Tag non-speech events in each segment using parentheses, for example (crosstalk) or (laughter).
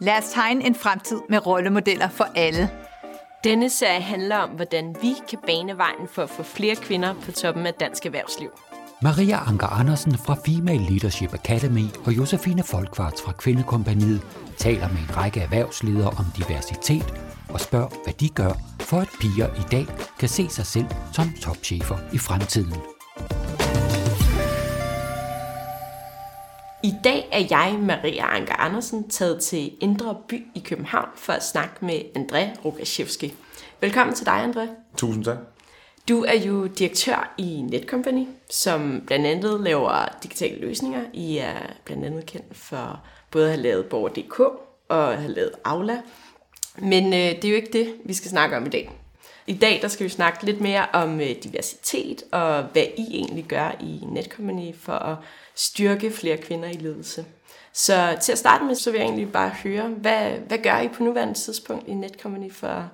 Lad os tegne en fremtid med rollemodeller for alle. Denne serie handler om, hvordan vi kan bane vejen for at få flere kvinder på toppen af dansk erhvervsliv. Maria Anker Andersen fra Female Leadership Academy og Josefine Folkvarts fra Kvindekompaniet taler med en række erhvervsledere om diversitet og spørger, hvad de gør, for at piger i dag kan se sig selv som topchefer i fremtiden. I dag er jeg, Maria Anker Andersen, taget til Indre By i København for at snakke med André Rogaszewski. Velkommen til dig, André. Tusind tak. Du er jo direktør i Netcompany, som blandt andet laver digitale løsninger. I er blandt andet kendt for både at have lavet Borger.dk og at have lavet Aula. Men øh, det er jo ikke det, vi skal snakke om i dag. I dag der skal vi snakke lidt mere om øh, diversitet og hvad I egentlig gør i Netcompany for at styrke flere kvinder i ledelse. Så til at starte med, så vil jeg egentlig bare høre, hvad, hvad gør I på nuværende tidspunkt i Netcompany for at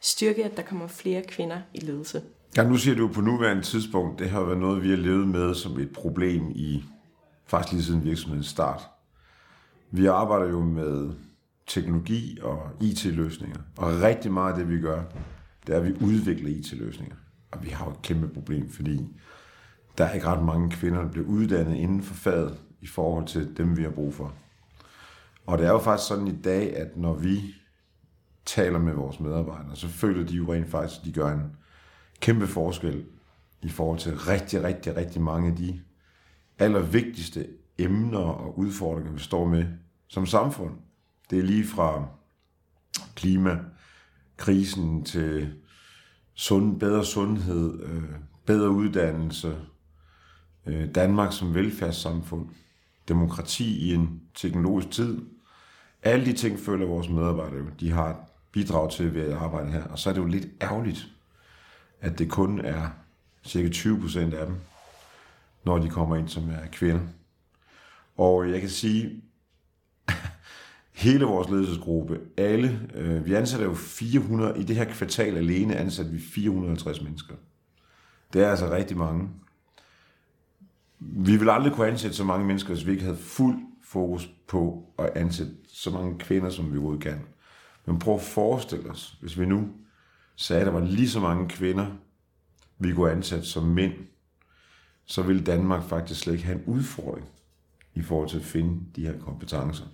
styrke, at der kommer flere kvinder i ledelse? Ja, nu siger du på nuværende tidspunkt, det har været noget, vi har levet med som et problem i faktisk lige siden virksomhedens start. Vi arbejder jo med teknologi og IT-løsninger, og rigtig meget af det, vi gør, det er, at vi udvikler IT-løsninger. Og vi har jo et kæmpe problem, fordi der er ikke ret mange kvinder, der bliver uddannet inden for faget i forhold til dem, vi har brug for. Og det er jo faktisk sådan i dag, at når vi taler med vores medarbejdere, så føler de jo rent faktisk, at de gør en kæmpe forskel i forhold til rigtig, rigtig, rigtig mange af de allervigtigste emner og udfordringer, vi står med som samfund. Det er lige fra klima, krisen til sund, bedre sundhed, øh, bedre uddannelse, øh, Danmark som velfærdssamfund, demokrati i en teknologisk tid. Alle de ting føler vores medarbejdere jo, de har bidraget bidrag til ved at arbejde her. Og så er det jo lidt ærgerligt, at det kun er cirka 20 procent af dem, når de kommer ind, som er kvinder. Og jeg kan sige, (laughs) hele vores ledelsesgruppe, alle, øh, vi ansætter jo 400, i det her kvartal alene ansat vi 450 mennesker. Det er altså rigtig mange. Vi vil aldrig kunne ansætte så mange mennesker, hvis vi ikke havde fuld fokus på at ansætte så mange kvinder, som vi overhovedet kan. Men prøv at forestille os, hvis vi nu sagde, at der var lige så mange kvinder, vi kunne ansætte som mænd, så ville Danmark faktisk slet ikke have en udfordring i forhold til at finde de her kompetencer.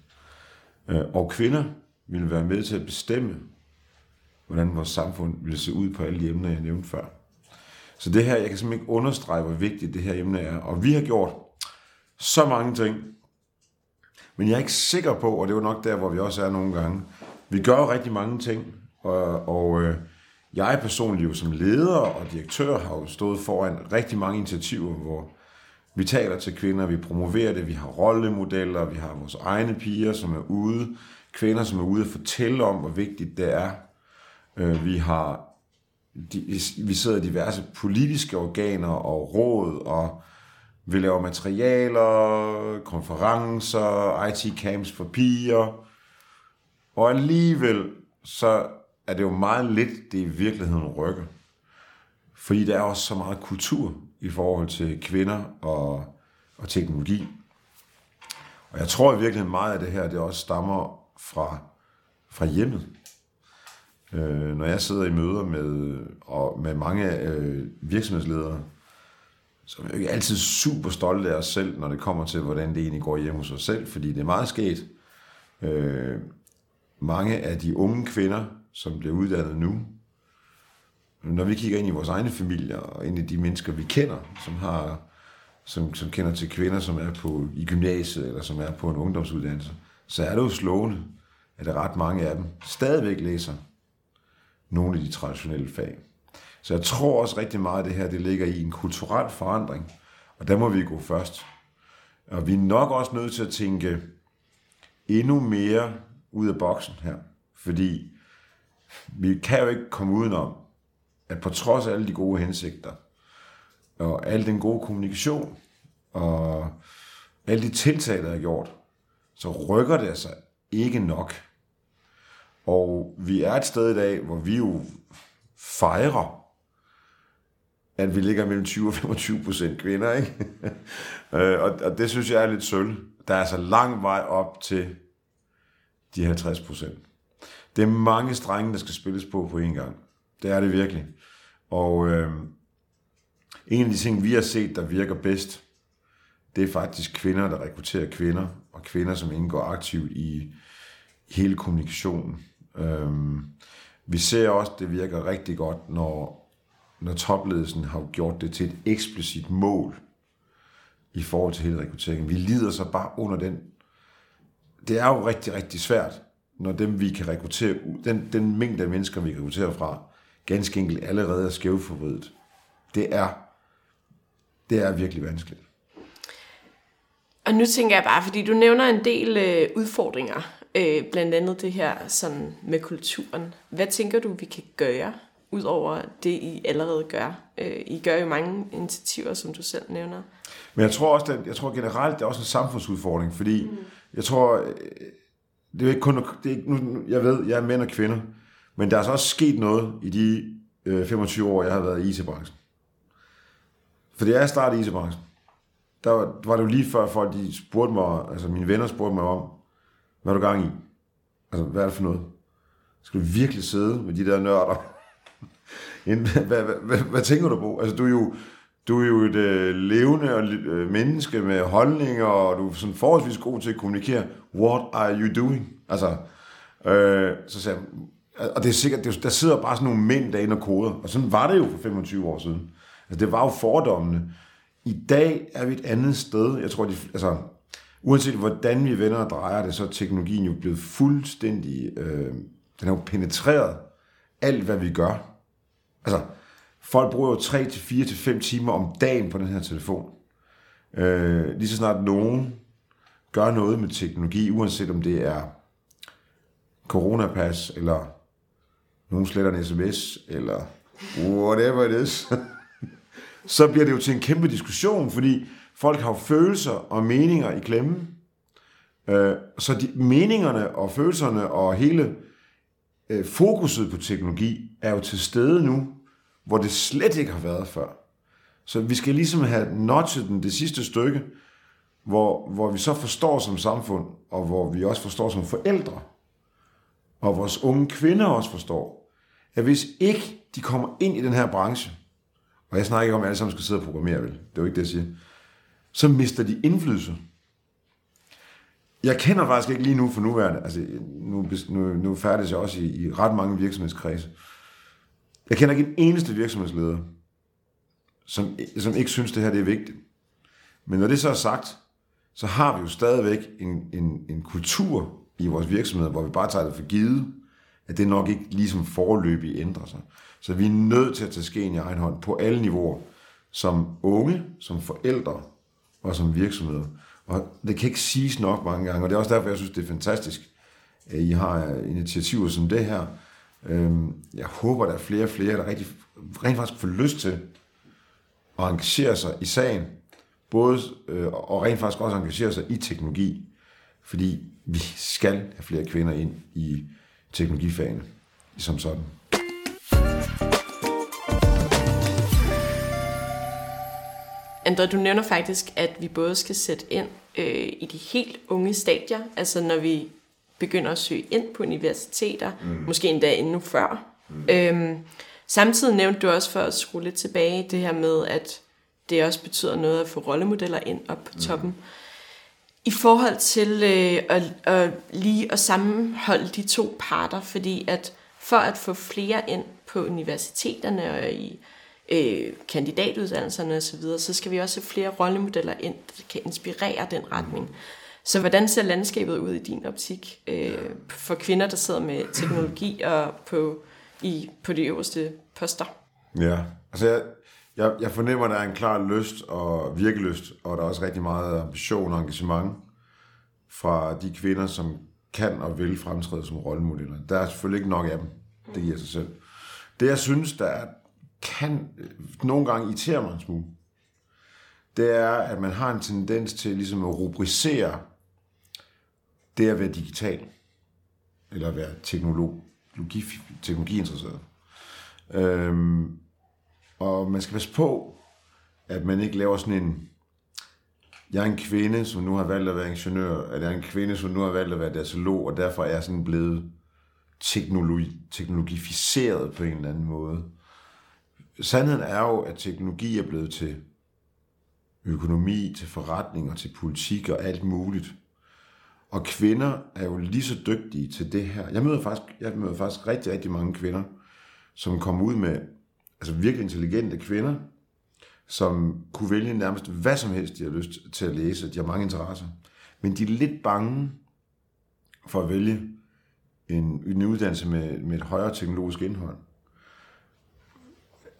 Øh, og kvinder ville være med til at bestemme, hvordan vores samfund ville se ud på alle de emner, jeg nævnte før. Så det her, jeg kan simpelthen ikke understrege, hvor vigtigt det her emne er. Og vi har gjort så mange ting, men jeg er ikke sikker på, og det er jo nok der, hvor vi også er nogle gange, vi gør jo rigtig mange ting, og, og øh, jeg personligt jo som leder og direktør har jo stået foran rigtig mange initiativer, hvor vi taler til kvinder, vi promoverer det, vi har rollemodeller, vi har vores egne piger, som er ude, kvinder, som er ude og fortælle om, hvor vigtigt det er. Øh, vi har vi sidder i diverse politiske organer og råd, og vi laver materialer, konferencer, IT-camps for piger. Og alligevel, så er det jo meget lidt, det i virkeligheden rykker. Fordi der er også så meget kultur i forhold til kvinder og, og teknologi. Og jeg tror i virkeligheden meget af det her, det også stammer fra, fra hjemmet. Øh, når jeg sidder i møder med, og med mange øh, virksomhedsledere, så er vi jo ikke altid super stolte af os selv, når det kommer til, hvordan det egentlig går hjem hos os selv, fordi det er meget sket. Øh, mange af de unge kvinder, som bliver uddannet nu, når vi kigger ind i vores egne familier, og ind i de mennesker, vi kender, som har som, som kender til kvinder, som er på i gymnasiet, eller som er på en ungdomsuddannelse, så er det jo slående, at ret mange af dem stadigvæk læser nogle af de traditionelle fag. Så jeg tror også rigtig meget, at det her det ligger i en kulturel forandring, og der må vi gå først. Og vi er nok også nødt til at tænke endnu mere ud af boksen her, fordi vi kan jo ikke komme udenom, at på trods af alle de gode hensigter, og al den gode kommunikation, og alle de tiltag, der er gjort, så rykker det altså ikke nok. Og vi er et sted i dag, hvor vi jo fejrer, at vi ligger mellem 20 og 25 procent kvinder, ikke? (laughs) Øh, og, og det synes jeg er lidt sølv. Der er altså lang vej op til, de 50 procent. Det er mange strenge, der skal spilles på på en gang. Det er det virkelig. Og øh, en af de ting, vi har set, der virker bedst, det er faktisk kvinder, der rekrutterer kvinder, og kvinder, som indgår aktivt i hele kommunikationen. Øhm, vi ser også, det virker rigtig godt, når, når topledelsen har gjort det til et eksplicit mål i forhold til hele rekrutteringen. Vi lider så bare under den. Det er jo rigtig, rigtig svært, når dem, vi kan rekruttere, den, den mængde af mennesker, vi kan rekruttere fra, ganske enkelt allerede er skævforvridet. Det er, det er virkelig vanskeligt. Og nu tænker jeg bare, fordi du nævner en del øh, udfordringer, øh, blandt andet det her sådan med kulturen. Hvad tænker du, vi kan gøre, ud over det, I allerede gør? Øh, I gør jo mange initiativer, som du selv nævner. Men jeg tror også, at, jeg tror generelt, det er også en samfundsudfordring, fordi mm. jeg tror, øh, det er ikke kun, det er ikke, nu, jeg ved, jeg er mænd og kvinder, men der er så også sket noget i de øh, 25 år, jeg har været i IT-branchen. Fordi jeg startede i IT-branchen, der var, var det jo lige før folk de spurgte mig, altså mine venner spurgte mig om, hvad er du gang i? Altså, hvad er det for noget? Skal du virkelig sidde med de der nørder? (laughs) hvad, hvad, hvad, hvad, hvad tænker du på? Altså, du er jo, du er jo et øh, levende og, øh, menneske med holdninger, og du er sådan forholdsvis god til at kommunikere. What are you doing? Altså, øh, så sagde jeg, og det er sikkert, det er, der sidder bare sådan nogle mænd derinde og koder, og sådan var det jo for 25 år siden. Altså, det var jo fordommene. I dag er vi et andet sted. Jeg tror, de, altså, uanset hvordan vi vender og drejer det, så er teknologien jo blevet fuldstændig, øh, den har jo penetreret alt, hvad vi gør. Altså, folk bruger jo 3 til 4 til 5 timer om dagen på den her telefon. Øh, lige så snart nogen gør noget med teknologi, uanset om det er coronapas, eller nogen sletter en sms, eller whatever it is, (laughs) så bliver det jo til en kæmpe diskussion, fordi folk har følelser og meninger i klemme. Øh, så de, meningerne og følelserne og hele øh, fokuset på teknologi er jo til stede nu, hvor det slet ikke har været før. Så vi skal ligesom have notchet den det sidste stykke, hvor, hvor vi så forstår som samfund, og hvor vi også forstår som forældre, og vores unge kvinder også forstår, at hvis ikke de kommer ind i den her branche, og jeg snakker ikke om, at alle sammen skal sidde og programmere, vel? Det er jo ikke det, jeg siger. Så mister de indflydelse. Jeg kender faktisk ikke lige nu for nuværende, altså nu, nu, nu færdes jeg også i, i ret mange virksomhedskredse. Jeg kender ikke en eneste virksomhedsleder, som, som ikke synes, det her det er vigtigt. Men når det så er sagt, så har vi jo stadigvæk en, en, en kultur i vores virksomheder, hvor vi bare tager det for givet, at det nok ikke ligesom forløbig ændrer sig. Så vi er nødt til at tage skeen i egen hånd på alle niveauer. Som unge, som forældre og som virksomheder. Og det kan ikke siges nok mange gange, og det er også derfor, jeg synes, det er fantastisk, at I har initiativer som det her. Øhm, jeg håber, der er flere og flere, der rigtig, rent faktisk får lyst til at engagere sig i sagen, både, øh, og rent faktisk også engagere sig i teknologi, fordi vi skal have flere kvinder ind i teknologifagene som sådan. Andre, du nævner faktisk, at vi både skal sætte ind øh, i de helt unge stadier, altså når vi begynder at søge ind på universiteter, mm. måske endda endnu før. Mm. Øhm, samtidig nævnte du også for at skrue lidt tilbage det her med, at det også betyder noget at få rollemodeller ind op på mm. toppen. Mm. I forhold til øh, at, at lige at sammenholde de to parter, fordi at for at få flere ind på universiteterne og i øh, kandidatuddannelserne osv., så, så skal vi også have flere rollemodeller ind, der kan inspirere den retning. Så hvordan ser landskabet ud i din optik øh, for kvinder, der sidder med teknologi og på, i, på de øverste poster? Ja, altså jeg, jeg, jeg fornemmer, at der er en klar lyst og virkelyst, og der er også rigtig meget ambition og engagement fra de kvinder, som kan og vil fremtræde som rollemodeller. Der er selvfølgelig ikke nok af dem. Det giver sig selv. Det, jeg synes, der er, kan øh, nogle gange irritere mig en smule, det er, at man har en tendens til ligesom at rubricere det at være digital, eller at være teknologi, teknologiinteresseret. Øhm, og man skal passe på, at man ikke laver sådan en, jeg er en kvinde, som nu har valgt at være ingeniør, eller jeg er en kvinde, som nu har valgt at være datalog, og derfor er jeg sådan blevet teknologi, teknologificeret på en eller anden måde. Sandheden er jo, at teknologi er blevet til økonomi, til forretning og til politik og alt muligt. Og kvinder er jo lige så dygtige til det her. Jeg møder faktisk, jeg møder faktisk rigtig, rigtig mange kvinder, som kommer ud med altså virkelig intelligente kvinder, som kunne vælge nærmest hvad som helst, de har lyst til at læse. De har mange interesser. Men de er lidt bange for at vælge en, en uddannelse med, med et højere teknologisk indhold.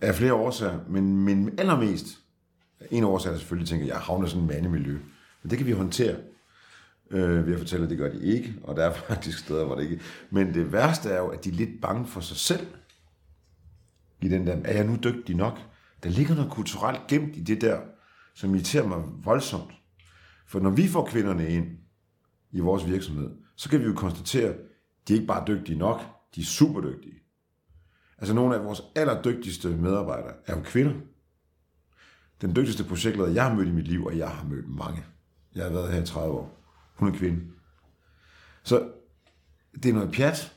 Af flere årsager, men, men allermest, en årsag er selvfølgelig, tænker, jeg, jeg havner sådan en mandemiljø. Men det kan vi håndtere øh, ved at fortælle, at det gør de ikke, og der er (laughs) faktisk steder, hvor det ikke Men det værste er jo, at de er lidt bange for sig selv. I den der, er jeg nu dygtig nok? Der ligger noget kulturelt gemt i det der, som irriterer mig voldsomt. For når vi får kvinderne ind i vores virksomhed, så kan vi jo konstatere, at de er ikke bare dygtige nok, de er super dygtige. Altså nogle af vores allerdygtigste medarbejdere er jo kvinder. Den dygtigste projektleder, jeg har mødt i mit liv, og jeg har mødt mange. Jeg har været her i 30 år. Hun er kvinde. Så det er noget pjat.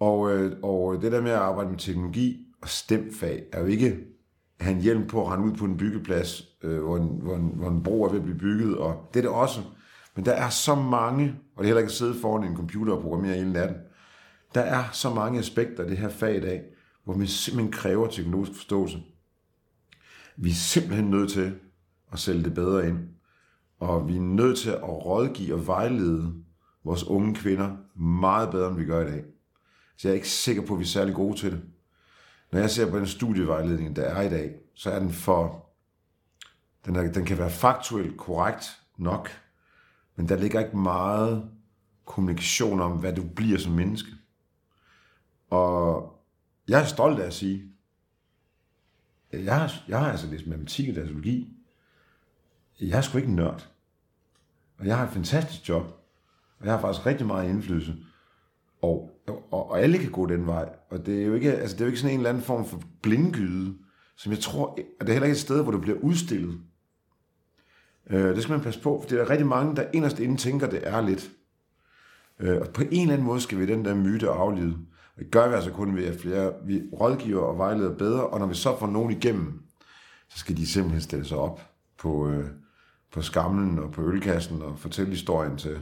Og, øh, og det der med at arbejde med teknologi og stemfag er jo ikke at have en hjelm på at rende ud på en byggeplads, øh, hvor, en, hvor, en, hvor en bro er ved at blive bygget, og det er det også. Men der er så mange, og det er heller ikke at sidde foran en computer og programmere hele natten, der er så mange aspekter af det her fag i dag, hvor man simpelthen kræver teknologisk forståelse. Vi er simpelthen nødt til at sælge det bedre ind. Og vi er nødt til at rådgive og vejlede vores unge kvinder meget bedre, end vi gør i dag. Så jeg er ikke sikker på, at vi er særlig gode til det. Når jeg ser på den studievejledning, der er i dag, så er den for... Den, er, den kan være faktuelt korrekt nok, men der ligger ikke meget kommunikation om, hvad du bliver som menneske. Og jeg er stolt af at sige, at jeg har, jeg har altså læst matematik og datalogi. Jeg er sgu ikke en nørd. Og jeg har et fantastisk job. Og jeg har faktisk rigtig meget indflydelse. Og, og, og alle kan gå den vej. Og det er jo ikke, altså det er jo ikke sådan en eller anden form for blindgyde, som jeg tror, og det er heller ikke et sted, hvor du bliver udstillet. Øh, det skal man passe på, for det er rigtig mange, der inderst inden tænker, det er lidt. Øh, og på en eller anden måde skal vi den der myte aflide. Og det gør vi altså kun ved, at flere, vi rådgiver og vejleder bedre, og når vi så får nogen igennem, så skal de simpelthen stille sig op på, øh, på skamlen og på ølkassen og fortælle historien til,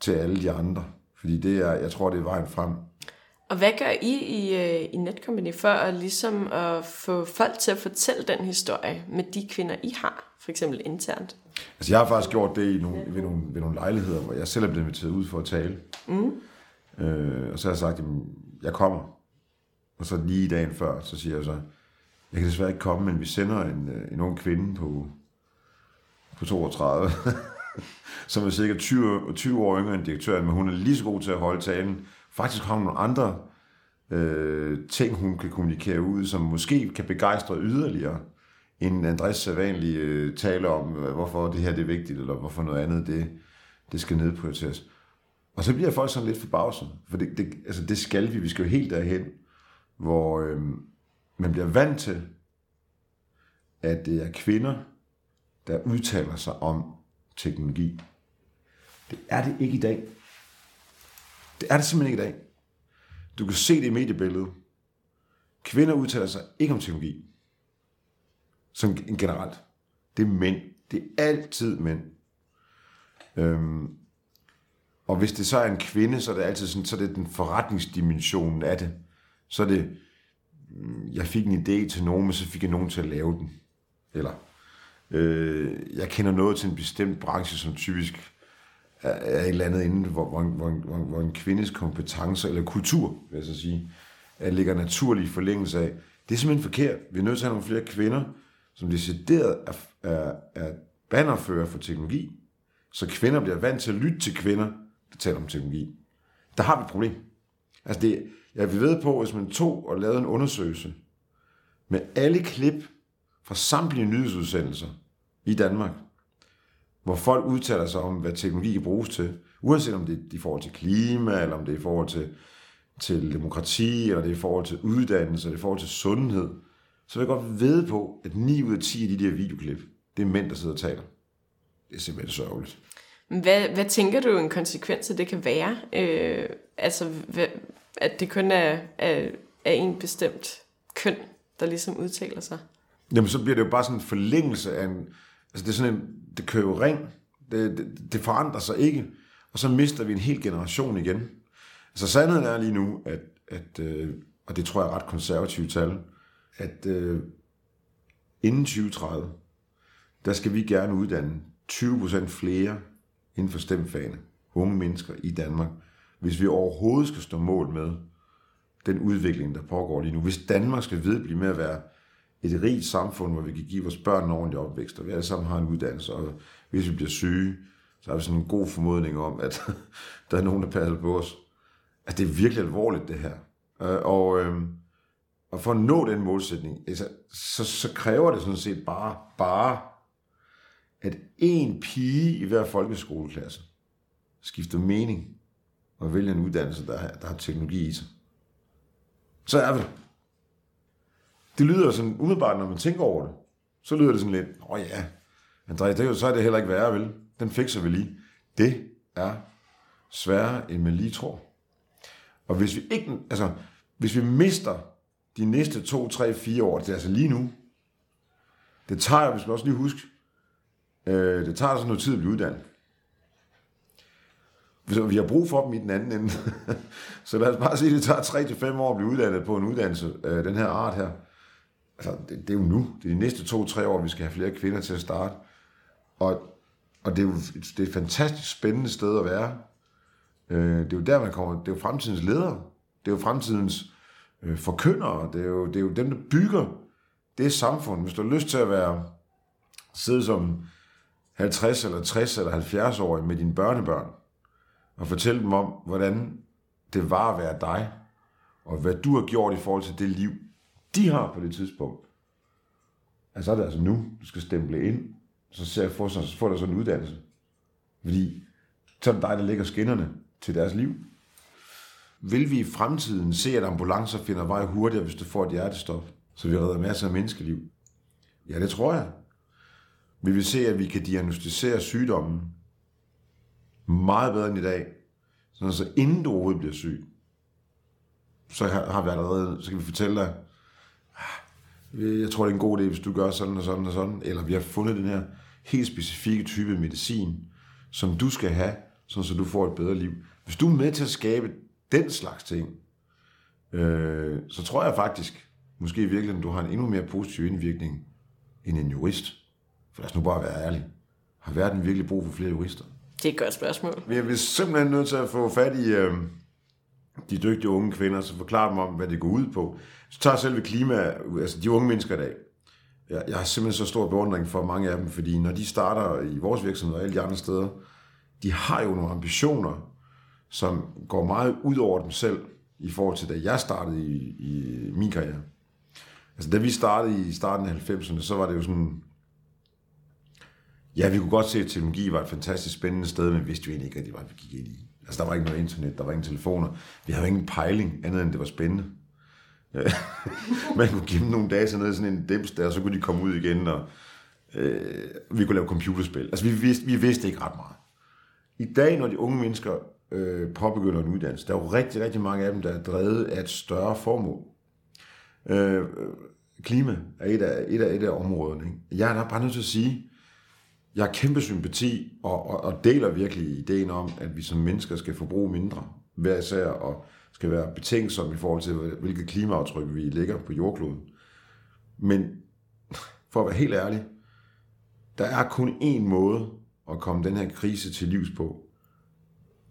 til alle de andre. Fordi det er, jeg tror, det er vejen frem. Og hvad gør I i, øh, i Netcompany for at, ligesom at få folk til at fortælle den historie med de kvinder, I har, for eksempel internt? Altså, jeg har faktisk gjort det i nogle, ved, nogle, ved nogle lejligheder, hvor jeg selv er blevet inviteret ud for at tale. Mm. Øh, og så har jeg sagt, at jeg kommer. Og så lige dagen før, så siger jeg så, jeg kan desværre ikke komme, men vi sender en, øh, en ung kvinde på, på 32, (laughs) som er cirka 20, 20 år yngre end direktøren, men hun er lige så god til at holde talen. Faktisk har hun nogle andre øh, ting, hun kan kommunikere ud, som måske kan begejstre yderligere, end Andres sædvanlige øh, tale om, øh, hvorfor det her det er vigtigt, eller hvorfor noget andet det, det skal nedprioriteres. Og så bliver folk sådan lidt forbavset, for det, det, altså det skal vi, vi skal jo helt derhen, hvor øh, man bliver vant til, at det er kvinder, der udtaler sig om teknologi. Det er det ikke i dag. Det er det simpelthen ikke i dag. Du kan se det i mediebilledet. Kvinder udtaler sig ikke om teknologi. Som generelt. Det er mænd. Det er altid mænd. Øhm, og hvis det så er en kvinde, så er det altid sådan, så er det den forretningsdimensionen af det. Så er det, mm, jeg fik en idé til nogen, men så fik jeg nogen til at lave den. Eller, øh, jeg kender noget til en bestemt branche, som typisk er, er et eller andet inden, hvor, hvor, hvor, hvor, hvor en kvindes kompetencer, eller kultur, vil jeg så sige, er, ligger naturlig forlængelse af. Det er simpelthen forkert. Vi er nødt til at have nogle flere kvinder, som decideret er, er, er bannerfører for teknologi, så kvinder bliver vant til at lytte til kvinder, der taler om teknologi. Der har vi et problem. Altså det, jeg vil ved på, hvis man tog og lavede en undersøgelse med alle klip fra samtlige nyhedsudsendelser i Danmark, hvor folk udtaler sig om, hvad teknologi kan bruges til, uanset om det er i forhold til klima, eller om det er i forhold til, til demokrati, eller det er i forhold til uddannelse, eller det er i forhold til sundhed, så vil jeg godt ved på, at 9 ud af 10 af de der videoklip, det er mænd, der sidder og taler. det er simpelthen sørgeligt. Hvad, hvad tænker du en konsekvens af det kan være? Øh, altså, hvad, at det kun er, er, er en bestemt køn, der ligesom udtaler sig? Jamen, så bliver det jo bare sådan en forlængelse af en... Altså, det er sådan en... Det kører jo ring. Det, det, det forandrer sig ikke. Og så mister vi en hel generation igen. Altså, sandheden er lige nu, at... at øh, og det tror jeg er ret konservativt tal, at øh, inden 2030, der skal vi gerne uddanne 20% flere inden for stemfagene, unge mennesker i Danmark, hvis vi overhovedet skal stå mål med den udvikling, der pågår lige nu. Hvis Danmark skal vedblive med at være et rigt samfund, hvor vi kan give vores børn en ordentlig opvækst, og vi alle sammen har en uddannelse, og hvis vi bliver syge, så har vi sådan en god formodning om, at (laughs) der er nogen, der passer på os. At det er virkelig alvorligt, det her. Øh, og, øh, og for at nå den målsætning, altså, så, så kræver det sådan set bare, bare, at en pige i hver folkeskoleklasse skifter mening og vælger en uddannelse, der, der har teknologi i sig. Så er vi Det lyder sådan umiddelbart, når man tænker over det. Så lyder det sådan lidt, åh oh ja, Andreas, det, er jo, så er det heller ikke værre, vel? Den fikser vi lige. Det er sværere, end man lige tror. Og hvis vi ikke, altså, hvis vi mister de næste to, tre, fire år, det er altså lige nu, det tager, vi man også lige huske, øh, det tager altså noget tid at blive uddannet. Så vi har brug for dem i den anden ende. (laughs) så lad os bare sige, at det tager 3-5 år at blive uddannet på en uddannelse af den her art her. Altså, det, det er jo nu. Det er de næste 2-3 år, vi skal have flere kvinder til at starte. Og, og det er jo det er et fantastisk spændende sted at være. Øh, det er jo der, man kommer. Det er jo fremtidens ledere. Det er jo fremtidens øh, forkyndere. Det er, jo, det er jo dem, der bygger det samfund. Hvis du har lyst til at være sidde som 50 eller 60 eller 70 år med dine børnebørn, og fortælle dem om, hvordan det var at være dig, og hvad du har gjort i forhold til det liv, de har på det tidspunkt. Altså så er det altså nu, du skal stemple ind, så ser jeg for, så får du sådan en uddannelse. Fordi så er det dig, der lægger skinnerne til deres liv. Vil vi i fremtiden se, at ambulancer finder vej hurtigere, hvis du får et hjertestop, så vi redder masser af menneskeliv? Ja, det tror jeg. Vi vil se, at vi kan diagnostisere sygdommen meget bedre end i dag. Så, så inden du overhovedet bliver syg, så har vi allerede, så kan vi fortælle dig, ah, jeg tror, det er en god idé, hvis du gør sådan og sådan og sådan, eller vi har fundet den her helt specifikke type medicin, som du skal have, sådan så du får et bedre liv. Hvis du er med til at skabe den slags ting, øh, så tror jeg faktisk, måske i virkeligheden, du har en endnu mere positiv indvirkning end en jurist. For lad os nu bare være ærlige. Har verden virkelig brug for flere jurister? Det er et godt spørgsmål. Vi er simpelthen nødt til at få fat i øh, de dygtige unge kvinder, så forklare dem om, hvad det går ud på. Så tager selve klima, altså de unge mennesker i dag. Jeg, jeg har simpelthen så stor beundring for mange af dem, fordi når de starter i vores virksomhed og alle de andre steder, de har jo nogle ambitioner, som går meget ud over dem selv, i forhold til da jeg startede i, i min karriere. Altså da vi startede i starten af 90'erne, så var det jo sådan, Ja, vi kunne godt se, at teknologi var et fantastisk spændende sted, men vi vidste jo egentlig ikke, at det var, vi gik ind i. Altså, der var ikke noget internet, der var ingen telefoner. Vi havde ingen pejling, andet end det var spændende. (laughs) Man kunne give nogle dage ned i sådan en dims der, og så kunne de komme ud igen, og øh, vi kunne lave computerspil. Altså, vi vidste, vi vidste ikke ret meget. I dag, når de unge mennesker øh, påbegynder en uddannelse, der er jo rigtig, rigtig mange af dem, der er drevet af et større formål. Øh, øh klima er et af, et af, et af områderne. Ikke? Jeg er bare nødt til at sige, jeg har kæmpe sympati og, og, og deler virkelig ideen om, at vi som mennesker skal forbruge mindre hver især, og skal være betænksomme i forhold til, hvilket klimaaftryk vi lægger på jordkloden. Men for at være helt ærlig, der er kun én måde at komme den her krise til livs på,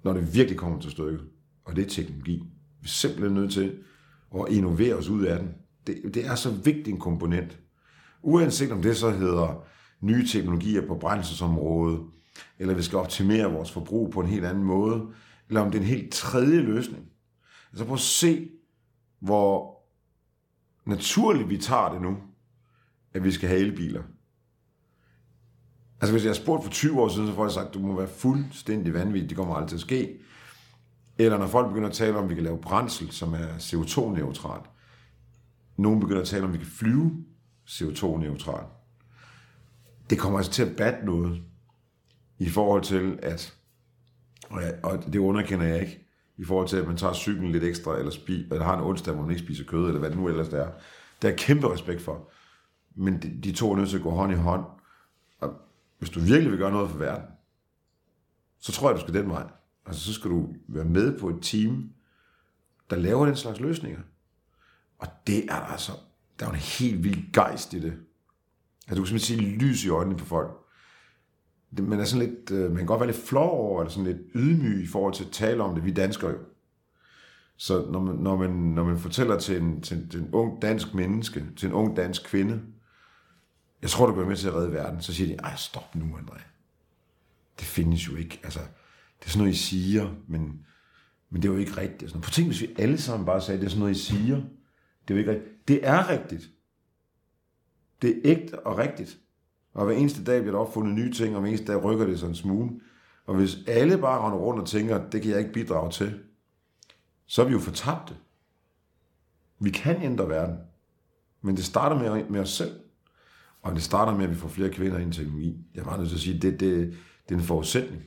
når det virkelig kommer til stykket, og det er teknologi. Vi er simpelthen nødt til at innovere os ud af den. Det, det er så vigtig en komponent. Uanset om det så hedder nye teknologier på brændselsområdet, eller vi skal optimere vores forbrug på en helt anden måde, eller om det er en helt tredje løsning. Altså prøv at se, hvor naturligt vi tager det nu, at vi skal have elbiler. Altså hvis jeg har spurgt for 20 år siden, så får jeg sagt, at du må være fuldstændig vanvittig, det kommer aldrig til at ske. Eller når folk begynder at tale om, at vi kan lave brændsel, som er CO2-neutralt. Nogen begynder at tale om, at vi kan flyve CO2-neutralt det kommer altså til at batte noget. i forhold til, at, og, jeg, og det underkender jeg ikke, i forhold til, at man tager cyklen lidt ekstra, eller, spi, eller har en onsdag, hvor man ikke spiser kød, eller hvad det nu ellers det er. Der er kæmpe respekt for. Men de, de to er nødt til at gå hånd i hånd. Og hvis du virkelig vil gøre noget for verden, så tror jeg, du skal den vej. Altså, så skal du være med på et team, der laver den slags løsninger. Og det er altså, der er jo en helt vild gejst i det. Altså, du kan simpelthen sige lys i øjnene på folk. Det, man er sådan lidt, øh, man kan godt være lidt flov over, eller sådan lidt ydmyg i forhold til at tale om det. Vi danskere jo. Så når man, når man, når man fortæller til en, til, til en ung dansk menneske, til en ung dansk kvinde, jeg tror, du går med til at redde verden, så siger de, ej, stop nu, André. Det findes jo ikke. Altså, det er sådan noget, I siger, men, men det er jo ikke rigtigt. Sådan, på ting, hvis vi alle sammen bare sagde, det er sådan noget, I siger, det er jo ikke rigtigt. Det er rigtigt. Det er ægte og rigtigt. Og hver eneste dag bliver der opfundet nye ting, og hver eneste dag rykker det sådan en smule. Og hvis alle bare render rundt og tænker, det kan jeg ikke bidrage til, så er vi jo fortabte. Vi kan ændre verden. Men det starter med, med os selv. Og det starter med, at vi får flere kvinder ind i teknologi. Jeg er bare nødt til at sige, det, det, det er en forudsætning.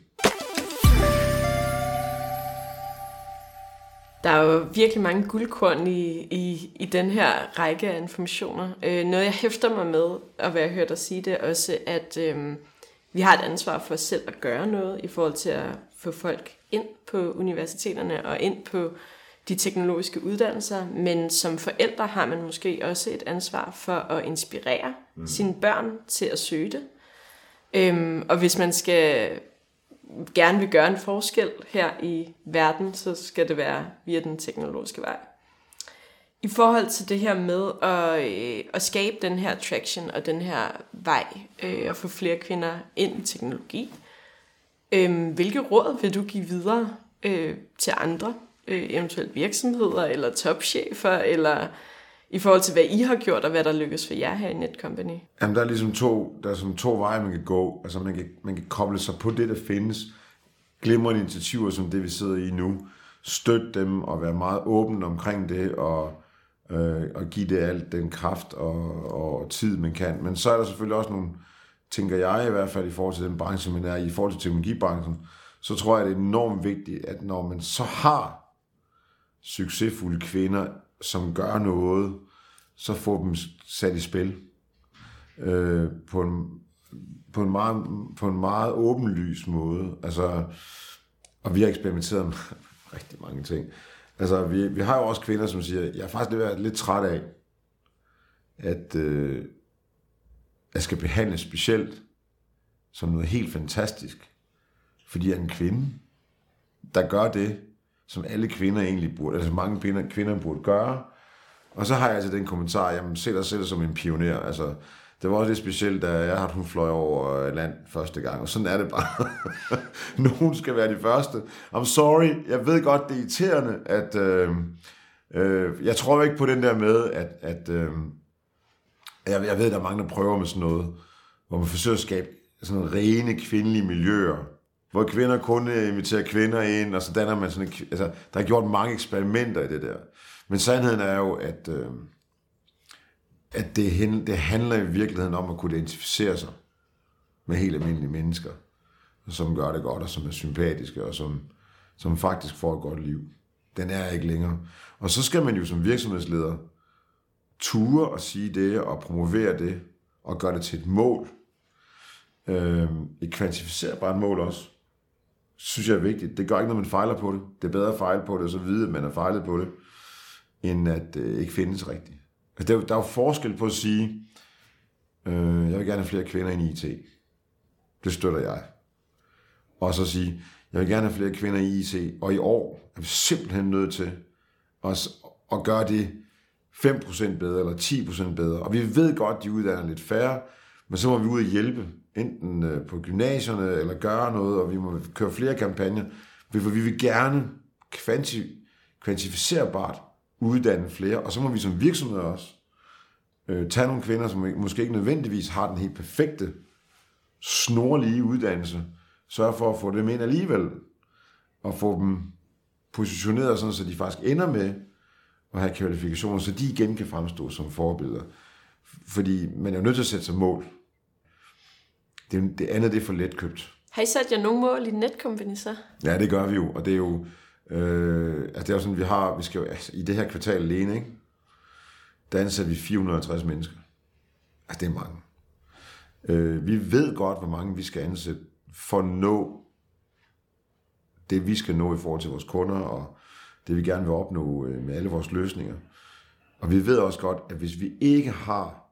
Der er jo virkelig mange guldkorn i, i, i den her række af informationer. Øh, noget, jeg hæfter mig med, og hvad jeg hørte dig sige, det er også, at øh, vi har et ansvar for selv at gøre noget i forhold til at få folk ind på universiteterne og ind på de teknologiske uddannelser, men som forældre har man måske også et ansvar for at inspirere mm. sine børn til at søge det. Øhm, og hvis man skal gerne vil gøre en forskel her i verden, så skal det være via den teknologiske vej. I forhold til det her med at, øh, at skabe den her traction og den her vej, øh, og få flere kvinder ind i teknologi, øh, hvilke råd vil du give videre øh, til andre, øh, eventuelt virksomheder eller topchefer, eller i forhold til, hvad I har gjort, og hvad der lykkes for jer her i Netcompany? Jamen, der er ligesom to, der er som to veje, man kan gå. Altså, man kan, man kan koble sig på det, der findes. Glimrende initiativer, som det, vi sidder i nu. Støtte dem og være meget åben omkring det, og, øh, og give det alt den kraft og, og tid, man kan. Men så er der selvfølgelig også nogle, tænker jeg i hvert fald i forhold til den branche, man er i, i forhold til teknologibranchen, så tror jeg, det er enormt vigtigt, at når man så har succesfulde kvinder som gør noget, så få dem sat i spil øh, på, en, på, en meget, på en meget åbenlys måde. Altså, og vi har eksperimenteret med (laughs) rigtig mange ting. Altså, vi, vi har jo også kvinder, som siger, jeg er faktisk lidt, lidt træt af, at øh, jeg skal behandles specielt som noget helt fantastisk, fordi jeg er en kvinde, der gør det, som alle kvinder egentlig burde, altså mange kvinder, kvinder burde gøre. Og så har jeg altså den kommentar, jamen se dig selv som en pioner. Altså, det var også lidt specielt, da jeg har hun fløj over øh, land første gang, og sådan er det bare. (laughs) Nogen skal være de første. I'm sorry, jeg ved godt, det er irriterende, at øh, øh, jeg tror ikke på den der med, at, at øh, jeg, jeg ved, der er mange, der prøver med sådan noget, hvor man forsøger at skabe sådan nogle rene kvindelige miljøer, hvor kvinder kun øh, inviterer kvinder ind, og så danner man sådan en, altså, der er gjort mange eksperimenter i det der. Men sandheden er jo, at, øh, at det, det handler i virkeligheden om at kunne identificere sig med helt almindelige mennesker, som gør det godt, og som er sympatiske, og som, som faktisk får et godt liv. Den er ikke længere. Og så skal man jo som virksomhedsleder ture og sige det, og promovere det, og gøre det til et mål. Øh, et kvantificerbart mål også synes jeg er vigtigt. Det gør ikke, når man fejler på det. Det er bedre at fejle på det, og så vide, at man har fejlet på det, end at det øh, ikke findes rigtigt. Altså, der, der er jo forskel på at sige, øh, jeg vil gerne have flere kvinder ind i IT. Det støtter jeg. Og så sige, jeg vil gerne have flere kvinder i IT, og i år er vi simpelthen nødt til at, at gøre det 5% bedre, eller 10% bedre. Og vi ved godt, at de uddanner lidt færre, men så må vi ud og hjælpe enten øh, på gymnasierne, eller gøre noget, og vi må køre flere kampagner, for vi vil gerne kvanti, kvantificerbart uddanne flere, og så må vi som virksomhed også øh, tage nogle kvinder, som måske ikke nødvendigvis har den helt perfekte, snorlige uddannelse, sørge for at få dem ind alligevel, og få dem positioneret sådan, så de faktisk ender med at have kvalifikationer, så de igen kan fremstå som forbilleder. Fordi man er jo nødt til at sætte sig mål. Det, det andet det er for letkøbt. Har I sat jer nogle mål i Netcompany så? Ja, det gør vi jo, og det er jo, øh, altså det er jo sådan, vi har, vi skal jo, altså, i det her kvartal alene, ikke? der ansætter vi 450 mennesker. Altså, det er mange. Øh, vi ved godt, hvor mange vi skal ansætte for at nå det, vi skal nå i forhold til vores kunder, og det, vi gerne vil opnå øh, med alle vores løsninger. Og vi ved også godt, at hvis vi ikke har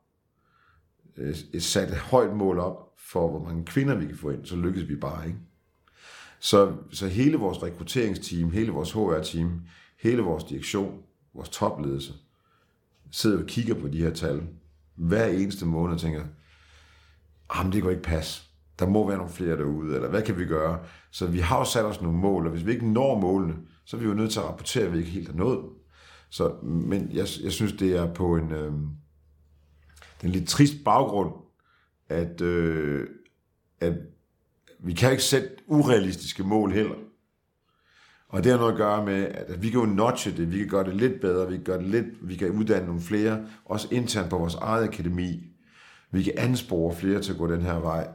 øh, et sat et højt mål op for, hvor mange kvinder vi kan få ind, så lykkes vi bare ikke. Så, så hele vores rekrutteringsteam, hele vores HR-team, hele vores direktion, vores topledelse, sidder og kigger på de her tal hver eneste måned og tænker, ah, jamen det går ikke pas. Der må være nogle flere derude, eller hvad kan vi gøre? Så vi har jo sat os nogle mål, og hvis vi ikke når målene, så er vi jo nødt til at rapportere, at vi ikke helt har nået. Så, men jeg, jeg synes, det er på en, øh, den lidt trist baggrund, at, øh, at vi kan ikke sætte urealistiske mål heller. Og det har noget at gøre med, at vi kan jo notche det, vi kan gøre det lidt bedre, vi kan, gøre det lidt, vi kan uddanne nogle flere, også internt på vores eget akademi. Vi kan anspore flere til at gå den her vej.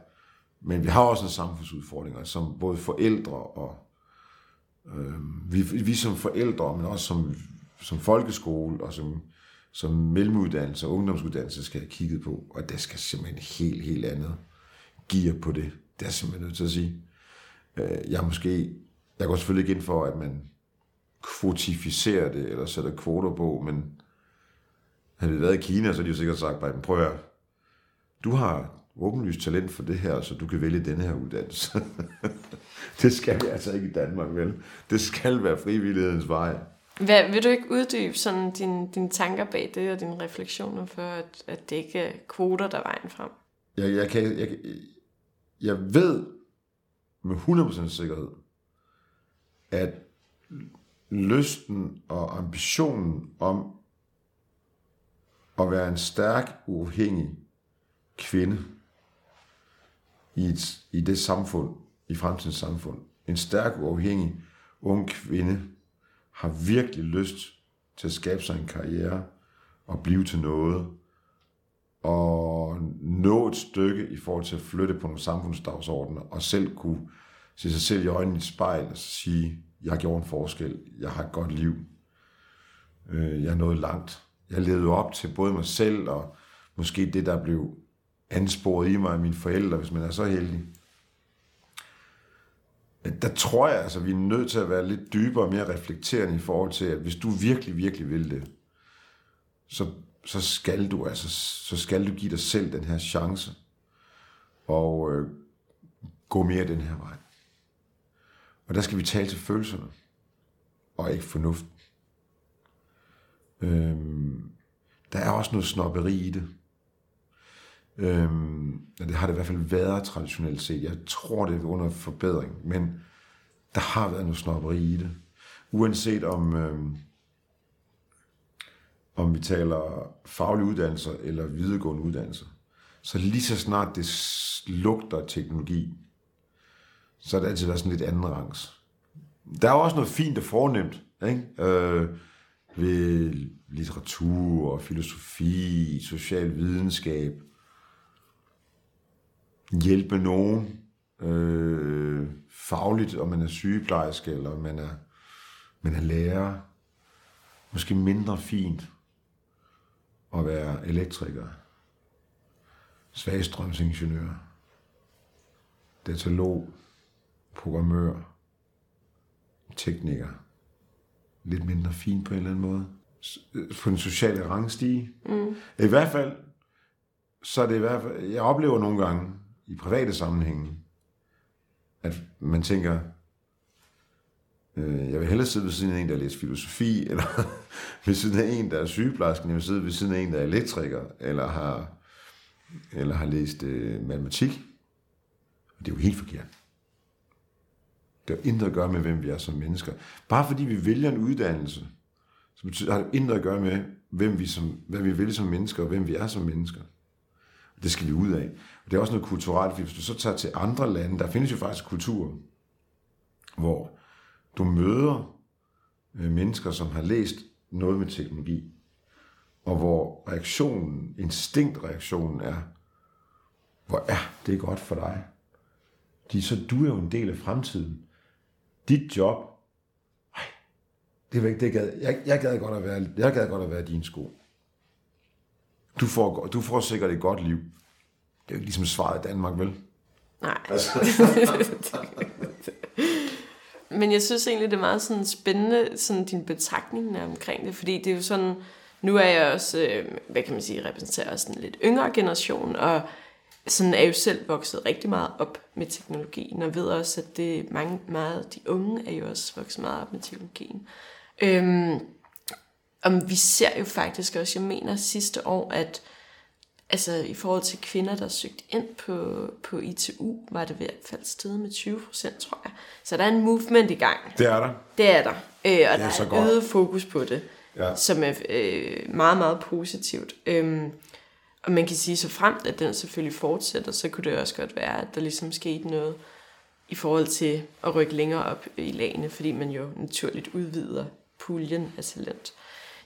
Men vi har også en samfundsudfordringer, som både forældre og øh, vi, vi som forældre, men også som, som folkeskole og som, som mellemuddannelse og ungdomsuddannelse skal have kigget på. Og det skal simpelthen helt, helt andet gear på det. Det er simpelthen nødt til at sige. Øh, jeg er måske jeg går selvfølgelig ikke ind for, at man kvotificerer det, eller sætter kvoter på, men havde vi været i Kina, så havde de jo sikkert sagt, bare, prøv at du har åbenlyst talent for det her, så du kan vælge denne her uddannelse. (laughs) det skal vi altså ikke i Danmark, vel? Det skal være frivillighedens vej. Hvad, vil du ikke uddybe sådan dine, dine tanker bag det, og dine refleksioner for, at, at det ikke er kvoter, der er vejen frem? Jeg, jeg, kan, jeg, jeg ved med 100% sikkerhed, at lysten og ambitionen om at være en stærk, uafhængig kvinde i, et, i det samfund, i fremtidens samfund, en stærk, uafhængig ung kvinde, har virkelig lyst til at skabe sig en karriere og blive til noget, og nå et stykke i forhold til at flytte på nogle samfundsdagsordner, og selv kunne se sig selv i øjnene i et spejl og sige, jeg har gjort en forskel, jeg har et godt liv, øh, jeg er nået langt. Jeg levede op til både mig selv og måske det, der blev ansporet i mig af mine forældre, hvis man er så heldig. Der tror jeg, altså, vi er nødt til at være lidt dybere og mere reflekterende i forhold til, at hvis du virkelig, virkelig vil det, så, så skal du altså, så skal du give dig selv den her chance og øh, gå mere den her vej. Og der skal vi tale til følelserne, og ikke fornuften. Øhm, der er også noget snopperi i det. Øhm, det har det i hvert fald været traditionelt set. Jeg tror, det er under forbedring, men der har været noget snopperi i det. Uanset om, øhm, om vi taler faglige uddannelser eller videregående uddannelser, så lige så snart det lugter teknologi, så er det altid været sådan lidt anden rangs. Der er også noget fint og fornemt, ikke? Øh, ved litteratur og filosofi, social videnskab, hjælpe nogen øh, fagligt, om man er sygeplejerske, eller om man er, man er lærer. Måske mindre fint at være elektriker, svagstrømsingeniør, datalog, programmør, tekniker. Lidt mindre fin på en eller anden måde. På den sociale rangstige. Mm. I hvert fald, så er det i hvert fald, jeg oplever nogle gange i private sammenhænge, at man tænker, øh, jeg vil hellere sidde ved siden af en, der læser filosofi, (laughs) eller ved siden af en, der er sygeplejerske, jeg vil sidde ved siden af en, der er elektriker, eller har, eller har læst øh, matematik. Og det er jo helt forkert. Det har intet at gøre med, hvem vi er som mennesker. Bare fordi vi vælger en uddannelse, så betyder, har det intet at gøre med, hvem vi som, hvad vi vil som mennesker, og hvem vi er som mennesker. Det skal vi ud af. Og det er også noget kulturelt, hvis du så tager til andre lande, der findes jo faktisk kulturer, hvor du møder øh, mennesker, som har læst noget med teknologi, og hvor reaktionen, instinktreaktionen er, hvor er det godt for dig De, så du er jo en del af fremtiden. Dit job, ej, det er ikke det gad, jeg, jeg gad godt at være, jeg gad godt at være din sko. Du får, du får sikkert et godt liv. Det er jo ikke ligesom svaret i Danmark, vel? Nej. (laughs) Men jeg synes egentlig, det er meget sådan spændende, sådan din betragtning omkring det, fordi det er jo sådan, nu er jeg også, øh, hvad kan man sige, repræsenterer også en lidt yngre generation, og sådan er jo selv vokset rigtig meget op med teknologien, og ved også, at det mange, meget, de unge er jo også vokset meget op med teknologien. Øhm, og vi ser jo faktisk også, jeg mener sidste år, at altså i forhold til kvinder, der søgte ind på, på ITU, var det i hvert fald stedet med 20 procent, tror jeg. Så der er en movement i gang. Det er der. Det er der. Øh, og det er der er godt. øget fokus på det, Ja. som er øh, meget, meget positivt. Øhm, og man kan sige så fremt, at den selvfølgelig fortsætter, så kunne det også godt være, at der ligesom skete noget i forhold til at rykke længere op i lagene, fordi man jo naturligt udvider puljen af talent.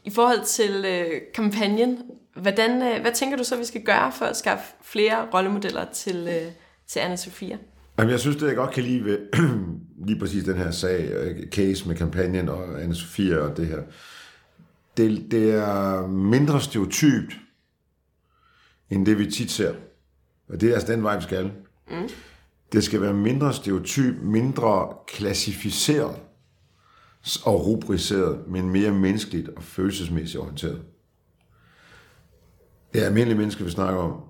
I forhold til øh, kampagnen, hvordan, øh, hvad tænker du så, vi skal gøre for at skaffe flere rollemodeller til, øh, til Anna Sofia? Jamen, jeg synes, det jeg godt kan lide ved (clears throat) lige præcis den her sag, case med kampagnen og anne Sofia og det her, det, det er mindre stereotypt, end det vi tit ser. Og det er altså den vej, vi skal. Mm. Det skal være mindre stereotyp, mindre klassificeret og rubriceret, men mere menneskeligt og følelsesmæssigt orienteret. Det er almindelige mennesker, vi snakker om,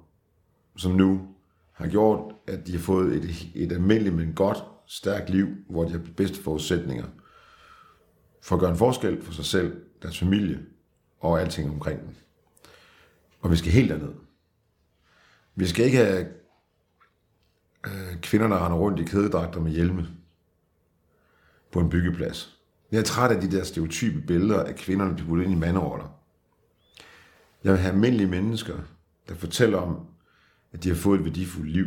som nu har gjort, at de har fået et, et almindeligt, men godt, stærkt liv, hvor de har de bedste forudsætninger for at gøre en forskel for sig selv, deres familie og alting omkring dem. Og vi skal helt derned. Vi skal ikke have øh, kvinder, der render rundt i kædedragter med hjelme på en byggeplads. Jeg er træt af de der stereotype billeder af kvinderne, der bliver puttet ind i manderoller. Jeg vil have almindelige mennesker, der fortæller om, at de har fået et værdifuldt liv.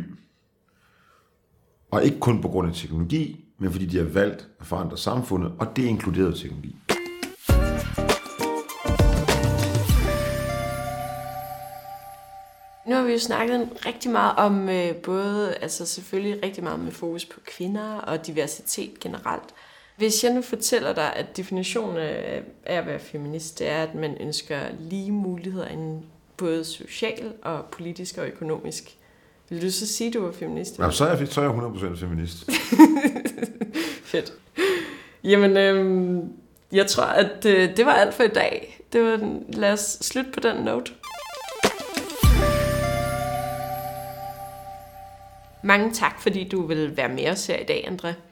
Og ikke kun på grund af teknologi, men fordi de har valgt at forandre samfundet, og det inkluderer teknologi. Nu har vi jo snakket rigtig meget om øh, både, altså selvfølgelig rigtig meget med fokus på kvinder og diversitet generelt. Hvis jeg nu fortæller dig, at definitionen af at være feminist, det er, at man ønsker lige muligheder inden både social og politisk og økonomisk. Vil du så sige, at du var feminist? Jamen, så er jeg, så er jeg 100% feminist. (laughs) Fedt. Jamen, øhm, jeg tror, at øh, det var alt for i dag. Det var den, lad os slutte på den note. Mange tak, fordi du vil være med os her i dag, André.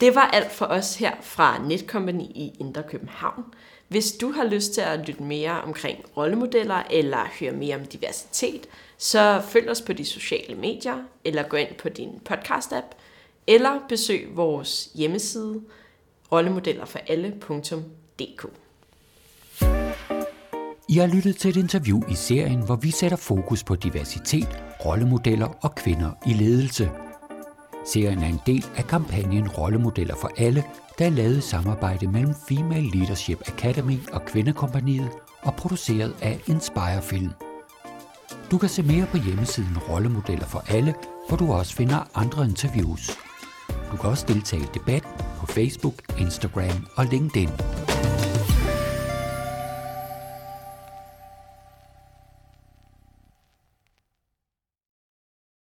Det var alt for os her fra Netcompany i Indre København. Hvis du har lyst til at lytte mere omkring rollemodeller eller høre mere om diversitet, så følg os på de sociale medier, eller gå ind på din podcast-app, eller besøg vores hjemmeside rollemodellerforalle.dk. I har lyttet til et interview i serien, hvor vi sætter fokus på diversitet, rollemodeller og kvinder i ledelse. Serien er en del af kampagnen Rollemodeller for alle, der er lavet samarbejde mellem Female Leadership Academy og Kvindekompaniet og produceret af Inspire Film. Du kan se mere på hjemmesiden Rollemodeller for alle, hvor du også finder andre interviews. Du kan også deltage i debat på Facebook, Instagram og LinkedIn.